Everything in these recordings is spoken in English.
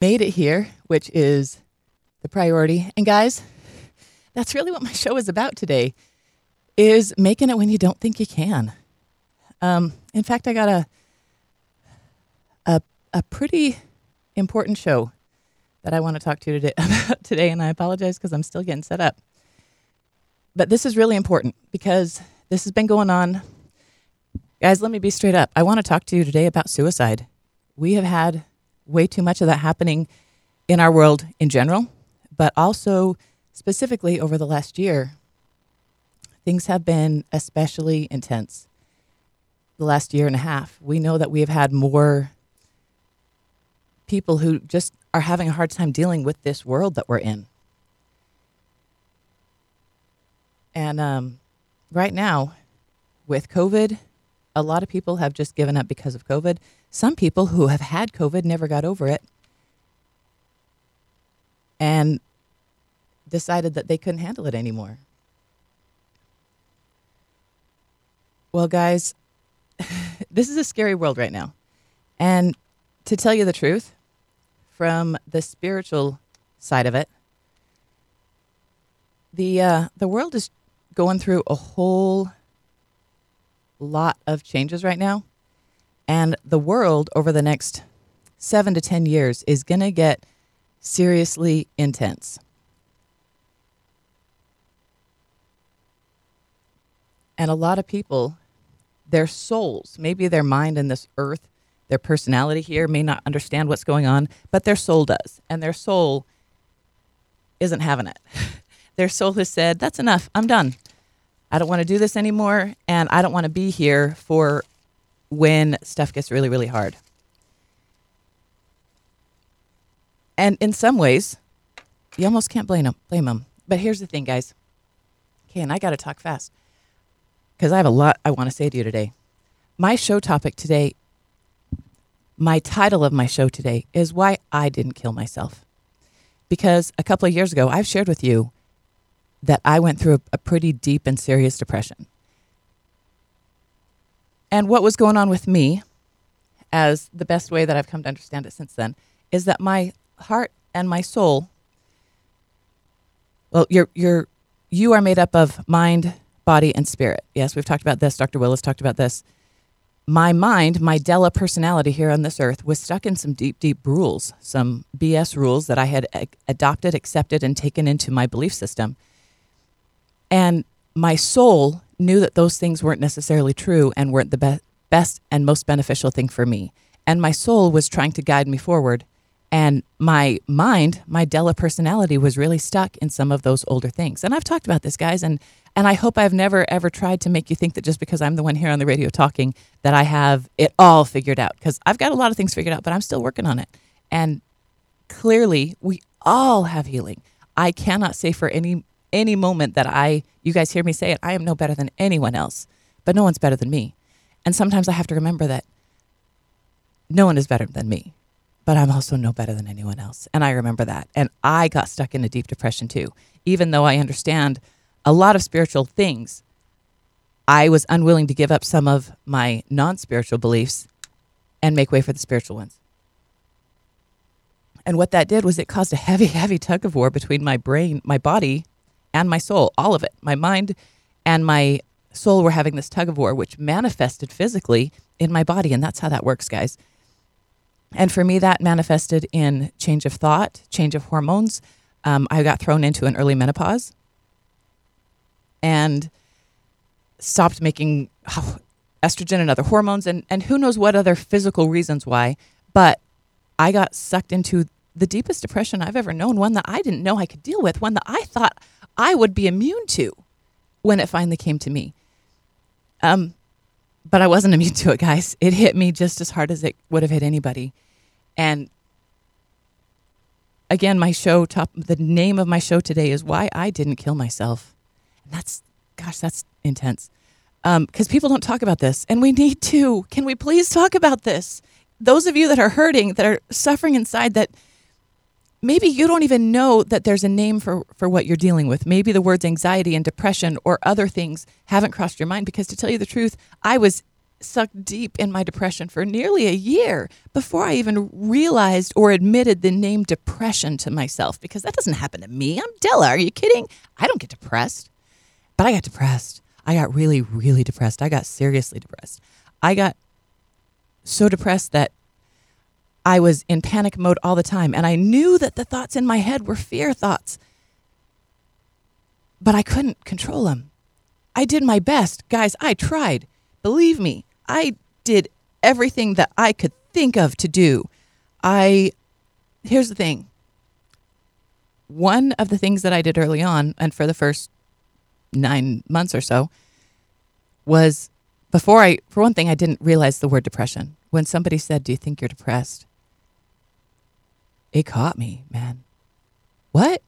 made it here, which is the priority. And guys, that's really what my show is about today is making it when you don't think you can. Um, in fact, I got a a a pretty important show that I want to talk to you today about today, and I apologize because I'm still getting set up. But this is really important because this has been going on. Guys, let me be straight up. I want to talk to you today about suicide. We have had way too much of that happening in our world in general, but also specifically over the last year. Things have been especially intense the last year and a half. We know that we have had more people who just are having a hard time dealing with this world that we're in. And um, right now, with COVID, a lot of people have just given up because of COVID. Some people who have had COVID never got over it and decided that they couldn't handle it anymore. Well, guys, this is a scary world right now. And to tell you the truth, from the spiritual side of it, the uh, the world is going through a whole lot of changes right now, and the world over the next seven to ten years is going to get seriously intense. And a lot of people, their souls, maybe their mind in this earth, their personality here may not understand what's going on, but their soul does. And their soul isn't having it. their soul has said, That's enough. I'm done. I don't want to do this anymore. And I don't want to be here for when stuff gets really, really hard. And in some ways, you almost can't blame them. Blame them. But here's the thing, guys. Okay, and I got to talk fast because I have a lot I want to say to you today. My show topic today, my title of my show today is Why I Didn't Kill Myself. Because a couple of years ago, I've shared with you that I went through a, a pretty deep and serious depression. And what was going on with me, as the best way that I've come to understand it since then, is that my heart and my soul well you're you're you are made up of mind body and spirit. Yes we've talked about this. Dr willis talked about this. My mind my della personality here on this earth was stuck in some deep deep rules some bs rules that i had a- adopted accepted and taken into my belief system and my soul knew that those things weren't necessarily true and weren't the be- best and most beneficial thing for me and my soul was trying to guide me forward and my mind, my Della personality was really stuck in some of those older things. And I've talked about this, guys, and and I hope I've never ever tried to make you think that just because I'm the one here on the radio talking that I have it all figured out because I've got a lot of things figured out, but I'm still working on it. And clearly, we all have healing. I cannot say for any any moment that I you guys hear me say it, I am no better than anyone else, but no one's better than me. And sometimes I have to remember that no one is better than me but I'm also no better than anyone else. And I remember that. And I got stuck in a deep depression too. Even though I understand a lot of spiritual things, I was unwilling to give up some of my non spiritual beliefs and make way for the spiritual ones. And what that did was it caused a heavy, heavy tug of war between my brain, my body, and my soul, all of it. My mind and my soul were having this tug of war, which manifested physically in my body. And that's how that works, guys. And for me, that manifested in change of thought, change of hormones. Um, I got thrown into an early menopause and stopped making oh, estrogen and other hormones, and, and who knows what other physical reasons why. But I got sucked into the deepest depression I've ever known, one that I didn't know I could deal with, one that I thought I would be immune to when it finally came to me. Um, but I wasn't immune to it, guys. It hit me just as hard as it would have hit anybody. And again, my show top the name of my show today is why I didn't kill myself. And that's gosh, that's intense. because um, people don't talk about this, and we need to. Can we please talk about this? Those of you that are hurting, that are suffering inside, that maybe you don't even know that there's a name for, for what you're dealing with. Maybe the words anxiety and depression or other things haven't crossed your mind because to tell you the truth, I was sucked deep in my depression for nearly a year before I even realized or admitted the name depression to myself because that doesn't happen to me. I'm Della. Are you kidding? I don't get depressed. But I got depressed. I got really, really depressed. I got seriously depressed. I got so depressed that I was in panic mode all the time. And I knew that the thoughts in my head were fear thoughts, but I couldn't control them. I did my best. Guys, I tried. Believe me, I did everything that I could think of to do. I, here's the thing. One of the things that I did early on, and for the first nine months or so, was before I, for one thing, I didn't realize the word depression. When somebody said, Do you think you're depressed? It caught me, man. What?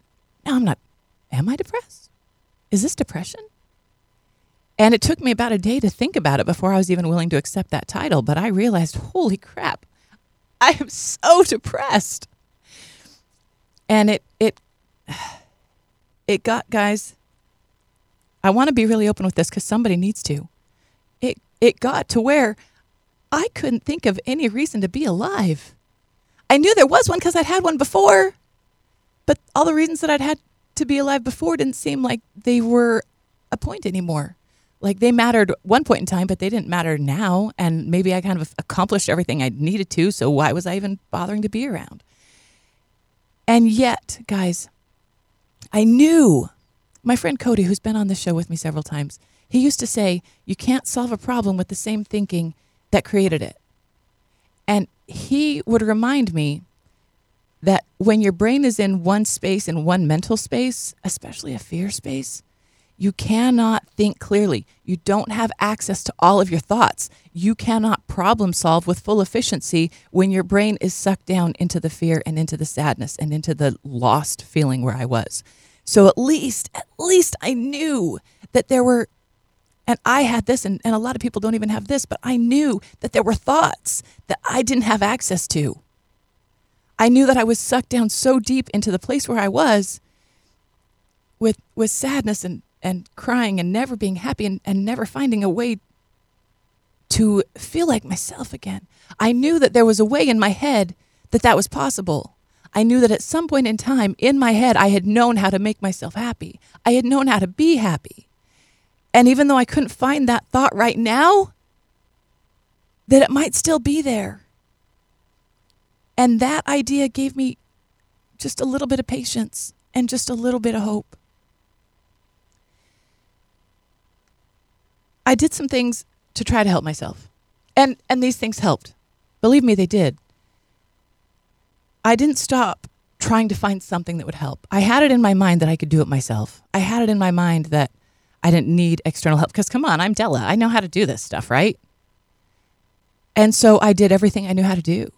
No, I'm not. Am I depressed? Is this depression? And it took me about a day to think about it before I was even willing to accept that title. But I realized, holy crap, I am so depressed. And it, it, it got, guys, I want to be really open with this because somebody needs to. It, it got to where I couldn't think of any reason to be alive. I knew there was one because I'd had one before, but all the reasons that I'd had to be alive before didn't seem like they were a point anymore. Like they mattered one point in time, but they didn't matter now. And maybe I kind of accomplished everything I needed to. So why was I even bothering to be around? And yet, guys, I knew my friend Cody, who's been on this show with me several times, he used to say, You can't solve a problem with the same thinking that created it. And he would remind me that when your brain is in one space, in one mental space, especially a fear space, you cannot think clearly. You don't have access to all of your thoughts. You cannot problem solve with full efficiency when your brain is sucked down into the fear and into the sadness and into the lost feeling where I was. So at least, at least I knew that there were and I had this, and, and a lot of people don't even have this, but I knew that there were thoughts that I didn't have access to. I knew that I was sucked down so deep into the place where I was with, with sadness and, and crying and never being happy and, and never finding a way to feel like myself again. I knew that there was a way in my head that that was possible. I knew that at some point in time in my head, I had known how to make myself happy. I had known how to be happy. And even though I couldn't find that thought right now, that it might still be there. And that idea gave me just a little bit of patience and just a little bit of hope. I did some things to try to help myself. And and these things helped. Believe me they did. I didn't stop trying to find something that would help. I had it in my mind that I could do it myself. I had it in my mind that I didn't need external help because come on, I'm Della. I know how to do this stuff, right? And so I did everything I knew how to do.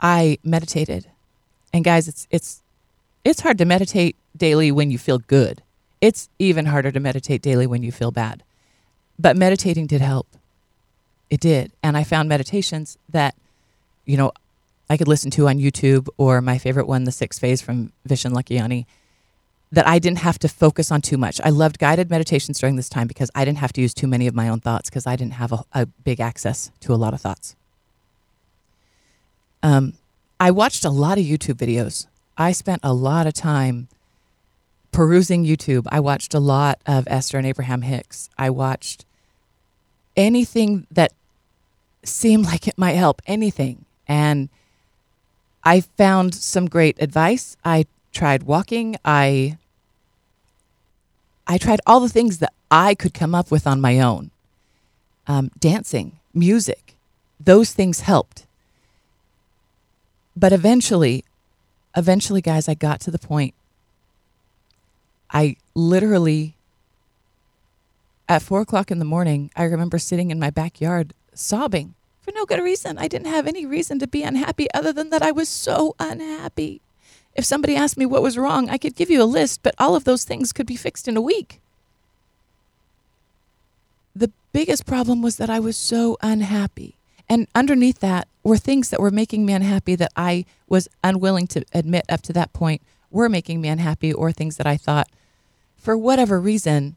I meditated. And guys, it's it's it's hard to meditate daily when you feel good. It's even harder to meditate daily when you feel bad. But meditating did help. It did. And I found meditations that, you know, I could listen to on YouTube or my favorite one, The Six Phase from Vishen Lakhiani that I didn't have to focus on too much. I loved guided meditations during this time because I didn't have to use too many of my own thoughts because I didn't have a, a, big access to a lot of thoughts. Um, I watched a lot of YouTube videos. I spent a lot of time perusing YouTube. I watched a lot of Esther and Abraham Hicks. I watched anything that seemed like it might help, anything. And I found some great advice. I tried walking. I I tried all the things that I could come up with on my own um, dancing, music, those things helped. But eventually, eventually, guys, I got to the point. I literally, at four o'clock in the morning, I remember sitting in my backyard sobbing for no good reason. I didn't have any reason to be unhappy other than that I was so unhappy. If somebody asked me what was wrong, I could give you a list, but all of those things could be fixed in a week. The biggest problem was that I was so unhappy. And underneath that were things that were making me unhappy that I was unwilling to admit up to that point were making me unhappy, or things that I thought, for whatever reason,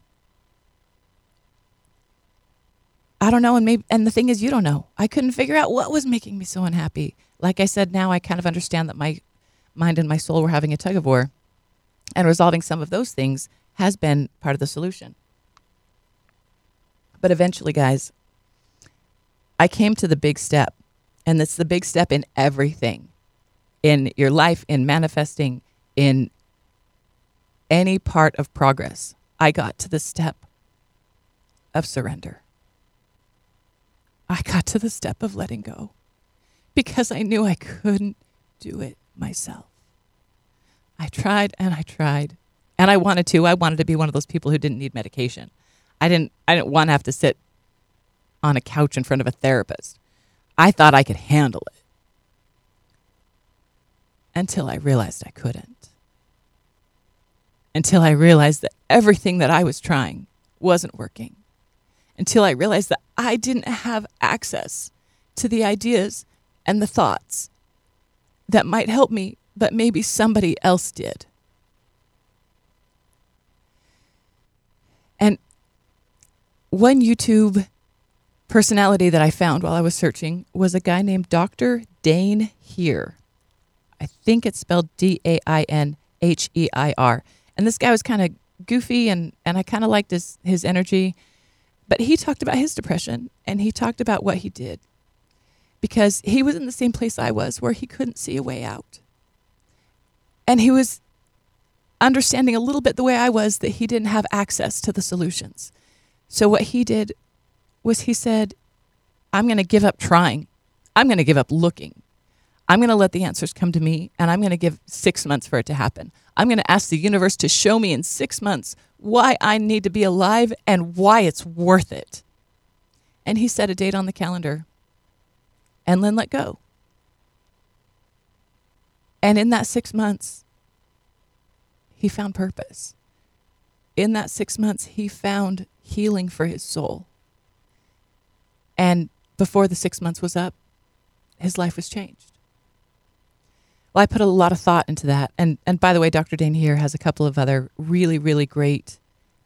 I don't know. And maybe, and the thing is, you don't know. I couldn't figure out what was making me so unhappy. Like I said, now I kind of understand that my mind and my soul were having a tug of war, and resolving some of those things has been part of the solution. But eventually, guys, I came to the big step, and it's the big step in everything in your life, in manifesting, in any part of progress. I got to the step of surrender. I got to the step of letting go because I knew I couldn't do it myself. I tried and I tried and I wanted to. I wanted to be one of those people who didn't need medication. I didn't I didn't want to have to sit on a couch in front of a therapist. I thought I could handle it. Until I realized I couldn't. Until I realized that everything that I was trying wasn't working. Until I realized that I didn't have access to the ideas and the thoughts that might help me, but maybe somebody else did. And one YouTube personality that I found while I was searching was a guy named Dr. Dain Heer. I think it's spelled D A I N H E I R. And this guy was kind of goofy and, and I kind of liked his, his energy. But he talked about his depression and he talked about what he did because he was in the same place I was where he couldn't see a way out. And he was understanding a little bit the way I was that he didn't have access to the solutions. So what he did was he said, I'm going to give up trying. I'm going to give up looking. I'm going to let the answers come to me and I'm going to give six months for it to happen. I'm going to ask the universe to show me in six months why I need to be alive and why it's worth it. And he set a date on the calendar and then let go. And in that six months, he found purpose. In that six months, he found healing for his soul. And before the six months was up, his life was changed. Well, I put a lot of thought into that. And, and by the way, Dr. Dain Heer has a couple of other really, really great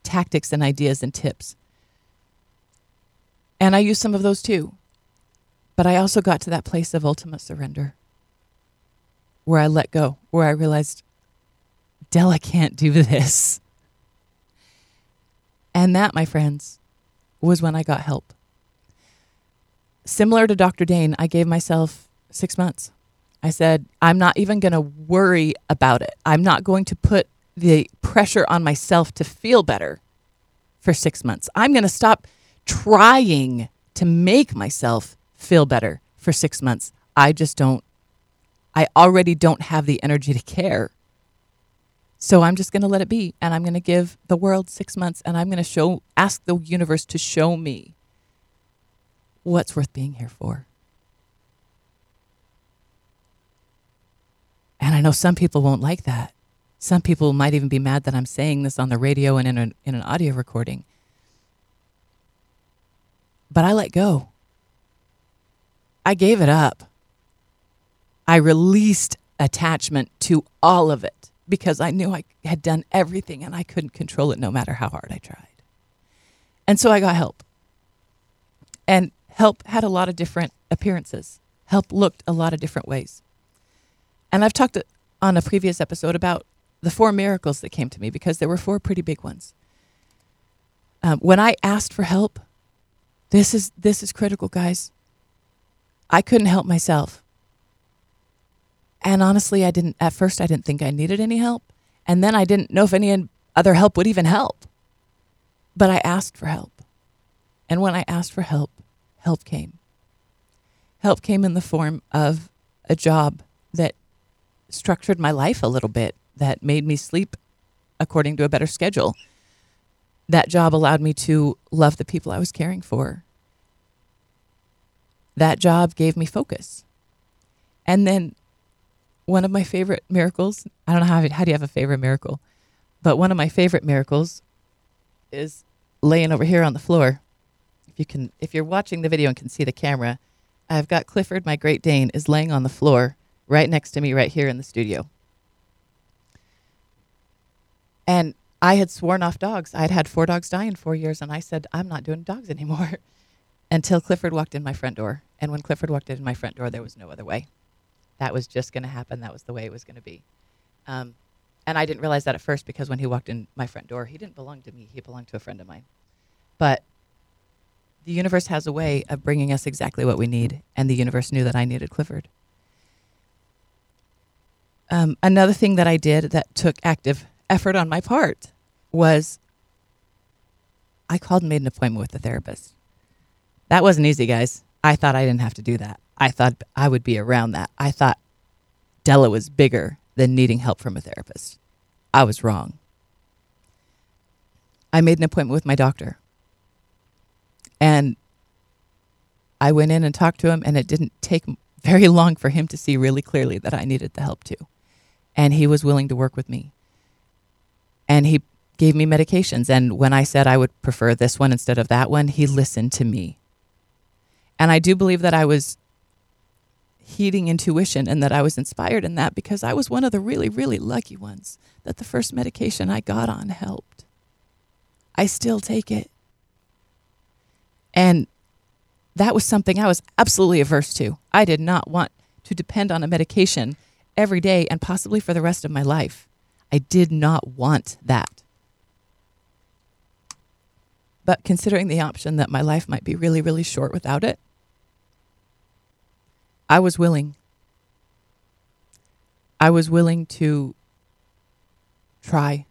tactics and ideas and tips. And I use some of those too. But I also got to that place of ultimate surrender where I let go, where I realized, Della can't do this. And that, my friends, was when I got help. Similar to Dr. Dain, I gave myself six months. I said, I'm not even going to worry about it. I'm not going to put the pressure on myself to feel better for six months. I'm going to stop trying to make myself feel better for six months. I just don't, I already don't have the energy to care. So I'm just going to let it be. And I'm going to give the world six months and I'm going to show, ask the universe to show me what's worth being here for. And I know some people won't like that. Some people might even be mad that I'm saying this on the radio and in an, in an audio recording. But I let go. I gave it up. I released attachment to all of it because I knew I had done everything and I couldn't control it no matter how hard I tried. And so I got help. And help had a lot of different appearances. Help looked a lot of different ways. And I've talked on a previous episode about the four miracles that came to me because there were four pretty big ones. Um, when I asked for help, this is this is critical, guys. I couldn't help myself. And honestly, I didn't at first I didn't think I needed any help, and then I didn't know if any other help would even help. But I asked for help. And when I asked for help, help came. Help came in the form of a job that structured my life a little bit, that made me sleep according to a better schedule. That job allowed me to love the people I was caring for. That job gave me focus. And then one of my favorite miracles, I don't know how, how do you have a favorite miracle, but one of my favorite miracles is laying over here on the floor. If you can, if you're watching the video and can see the camera, I've got Clifford, my Great Dane, is laying on the floor right next to me, right here in the studio. And I had sworn off dogs. I had had four dogs die in four years, and I said, I'm not doing dogs anymore. until Clifford walked in my front door. And when Clifford walked in my front door, there was no other way. That was just going to happen. That was the way it was going to be. Um, and I didn't realize that at first because when he walked in my front door, he didn't belong to me. He belonged to a friend of mine. But the universe has a way of bringing us exactly what we need. And the universe knew that I needed Clifford. Um, another thing that I did that took active effort on my part was I called and made an appointment with the therapist. That wasn't easy, guys. I thought I didn't have to do that. I thought I would be around that. I thought Della was bigger than needing help from a therapist. I was wrong. I made an appointment with my doctor. And I went in and talked to him, and it didn't take very long for him to see really clearly that I needed the help too. And he was willing to work with me. And he gave me medications. And when I said I would prefer this one instead of that one, he listened to me. And I do believe that I was heeding intuition and that I was inspired in that because I was one of the really, really lucky ones that the first medication I got on helped. I still take it. And that was something I was absolutely averse to. I did not want to depend on a medication every day and possibly for the rest of my life. I did not want that. But considering the option that my life might be really, really short without it, I was willing. I was willing to try.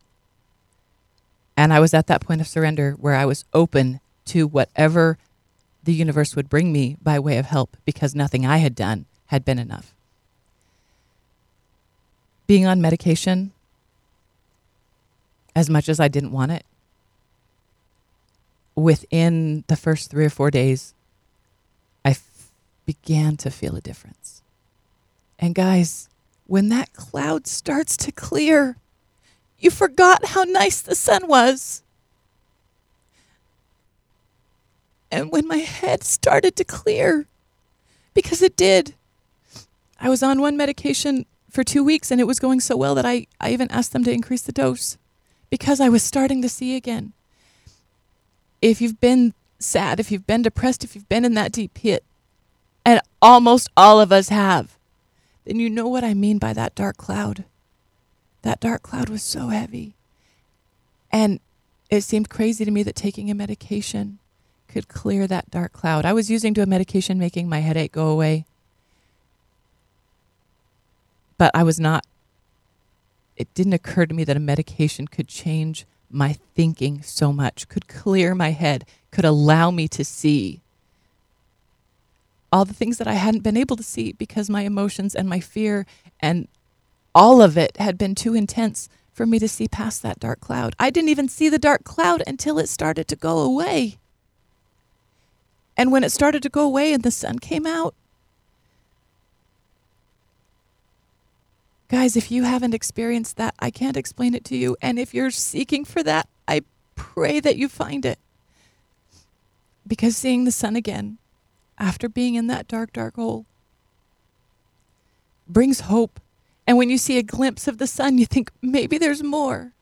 And I was at that point of surrender where I was open to whatever the universe would bring me by way of help because nothing I had done had been enough. Being on medication, as much as I didn't want it, within the first three or four days, began to feel a difference. And guys, when that cloud starts to clear, you forgot how nice the sun was. And when my head started to clear, because it did, I was on one medication for two weeks and it was going so well that I, I even asked them to increase the dose because I was starting to see again. If you've been sad, if you've been depressed, if you've been in that deep pit, and almost all of us have, then you know what I mean by that dark cloud. That dark cloud was so heavy. And it seemed crazy to me that taking a medication could clear that dark cloud. I was using to a medication making my headache go away. But I was not, it didn't occur to me that a medication could change my thinking so much, could clear my head, could allow me to see all the things that I hadn't been able to see because my emotions and my fear and all of it had been too intense for me to see past that dark cloud. I didn't even see the dark cloud until it started to go away. And when it started to go away and the sun came out, guys, if you haven't experienced that, I can't explain it to you. And if you're seeking for that, I pray that you find it. Because seeing the sun again after being in that dark, dark hole brings hope. And when you see a glimpse of the sun, you think maybe there's more.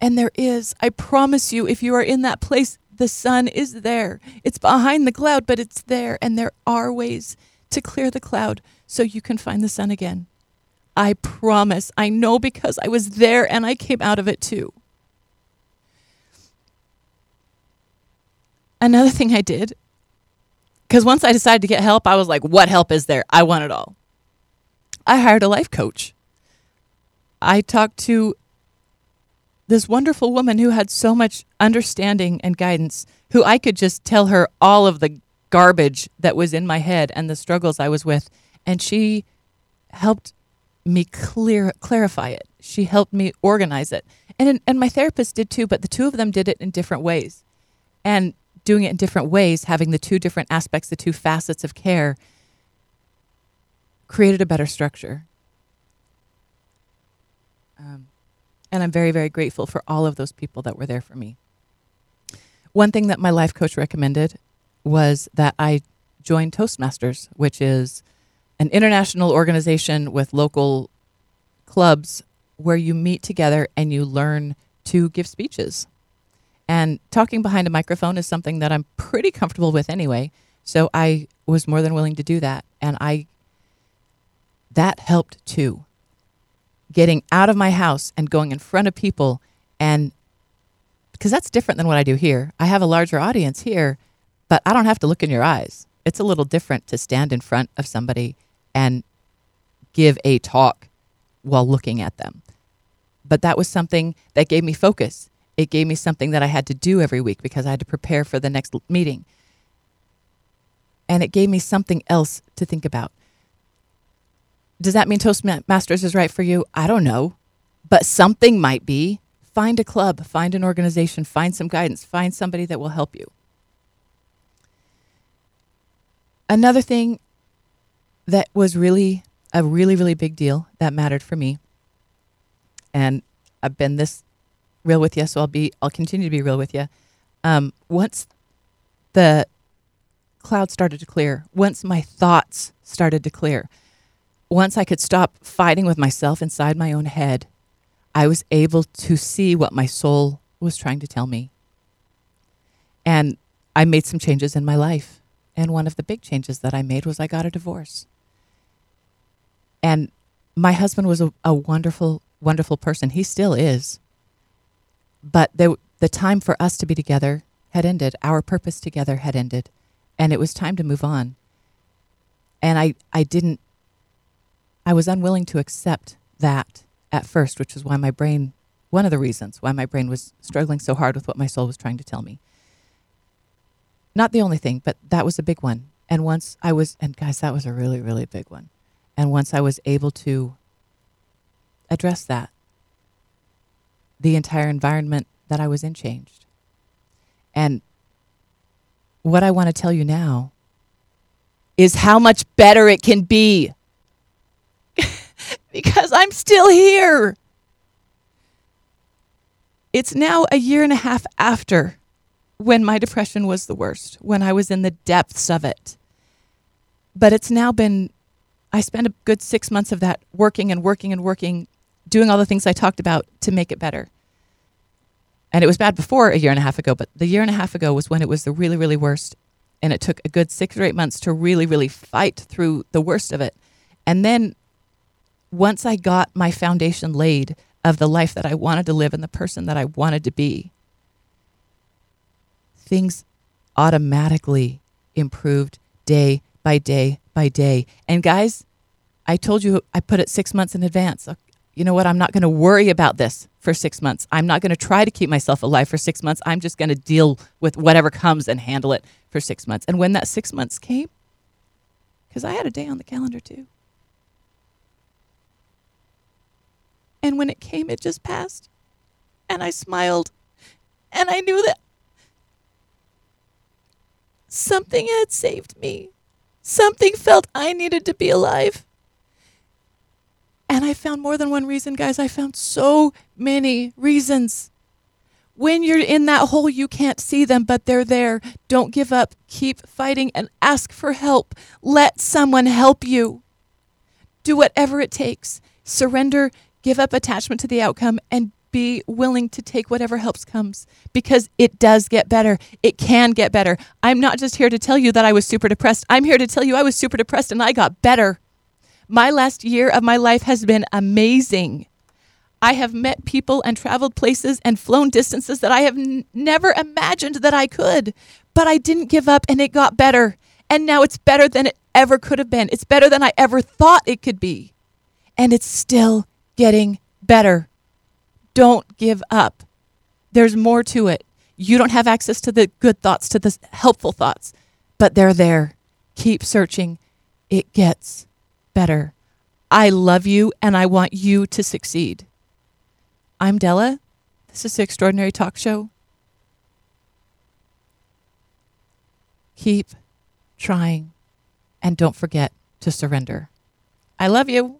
And there is. I promise you, if you are in that place, the sun is there. It's behind the cloud, but it's there. And there are ways to clear the cloud so you can find the sun again. I promise. I know because I was there and I came out of it too. Another thing I did because once I decided to get help, I was like, what help is there? I want it all. I hired a life coach. I talked to this wonderful woman who had so much understanding and guidance, who I could just tell her all of the garbage that was in my head and the struggles I was with. And she helped me clear clarify it. She helped me organize it. And and my therapist did too, but the two of them did it in different ways. And doing it in different ways, having the two different aspects, the two facets of care, created a better structure. Um, and I'm very, very grateful for all of those people that were there for me. One thing that my life coach recommended was that I join Toastmasters, which is an international organization with local clubs where you meet together and you learn to give speeches. And talking behind a microphone is something that I'm pretty comfortable with anyway. So I was more than willing to do that. And I, that helped too. Getting out of my house and going in front of people and because that's different than what I do here. I have a larger audience here, but I don't have to look in your eyes. It's a little different to stand in front of somebody and give a talk while looking at them. But that was something that gave me focus. It gave me something that I had to do every week because I had to prepare for the next meeting. And it gave me something else to think about. Does that mean Toastmasters is right for you? I don't know. But something might be. Find a club, find an organization, find some guidance, find somebody that will help you. Another thing that was really a really, really big deal that mattered for me, and I've been this real with you, so I'll be I'll continue to be real with you. Um, once the cloud started to clear, once my thoughts started to clear, once I could stop fighting with myself inside my own head I was able to see what my soul was trying to tell me. And I made some changes in my life. And one of the big changes that I made was I got a divorce. And my husband was a, a wonderful, wonderful person. He still is. But there, the time for us to be together had ended. Our purpose together had ended. And it was time to move on. And I, I didn't, I was unwilling to accept that at first, which is why my brain, one of the reasons why my brain was struggling so hard with what my soul was trying to tell me. Not the only thing, but that was a big one. And once I was, and guys, that was a really, really big one. And once I was able to address that, the entire environment that I was in changed. And what I want to tell you now is how much better it can be because I'm still here. It's now a year and a half after when my depression was the worst, when I was in the depths of it. But it's now been, I spent a good six months of that working and working and working, doing all the things I talked about to make it better. And it was bad before a year and a half ago, but the year and a half ago was when it was the really, really worst. And it took a good six or eight months to really, really fight through the worst of it. And then once I got my foundation laid of the life that I wanted to live and the person that I wanted to be, things automatically improved day by day by day. And guys, I told you I put it six months in advance. You know what? I'm not going to worry about this for six months. I'm not going to try to keep myself alive for six months. I'm just going to deal with whatever comes and handle it for six months. And when that six months came, because I had a day on the calendar too. And when it came, it just passed. And I smiled. And I knew that something had saved me. Something felt I needed to be alive. And I found more than one reason, guys. I found so many reasons. When you're in that hole, you can't see them, but they're there. Don't give up. Keep fighting and ask for help. Let someone help you. Do whatever it takes. Surrender give up attachment to the outcome and be willing to take whatever helps comes because it does get better. It can get better. I'm not just here to tell you that I was super depressed. I'm here to tell you I was super depressed and I got better. My last year of my life has been amazing. I have met people and traveled places and flown distances that I have n- never imagined that I could. But I didn't give up and it got better. And now it's better than it ever could have been. It's better than I ever thought it could be. And it's still getting better. Don't give up. There's more to it. You don't have access to the good thoughts, to the helpful thoughts, but they're there. Keep searching. It gets better. I love you and I want you to succeed. I'm Della. This is the Extraordinary Talk Show. Keep trying and don't forget to surrender. I love you.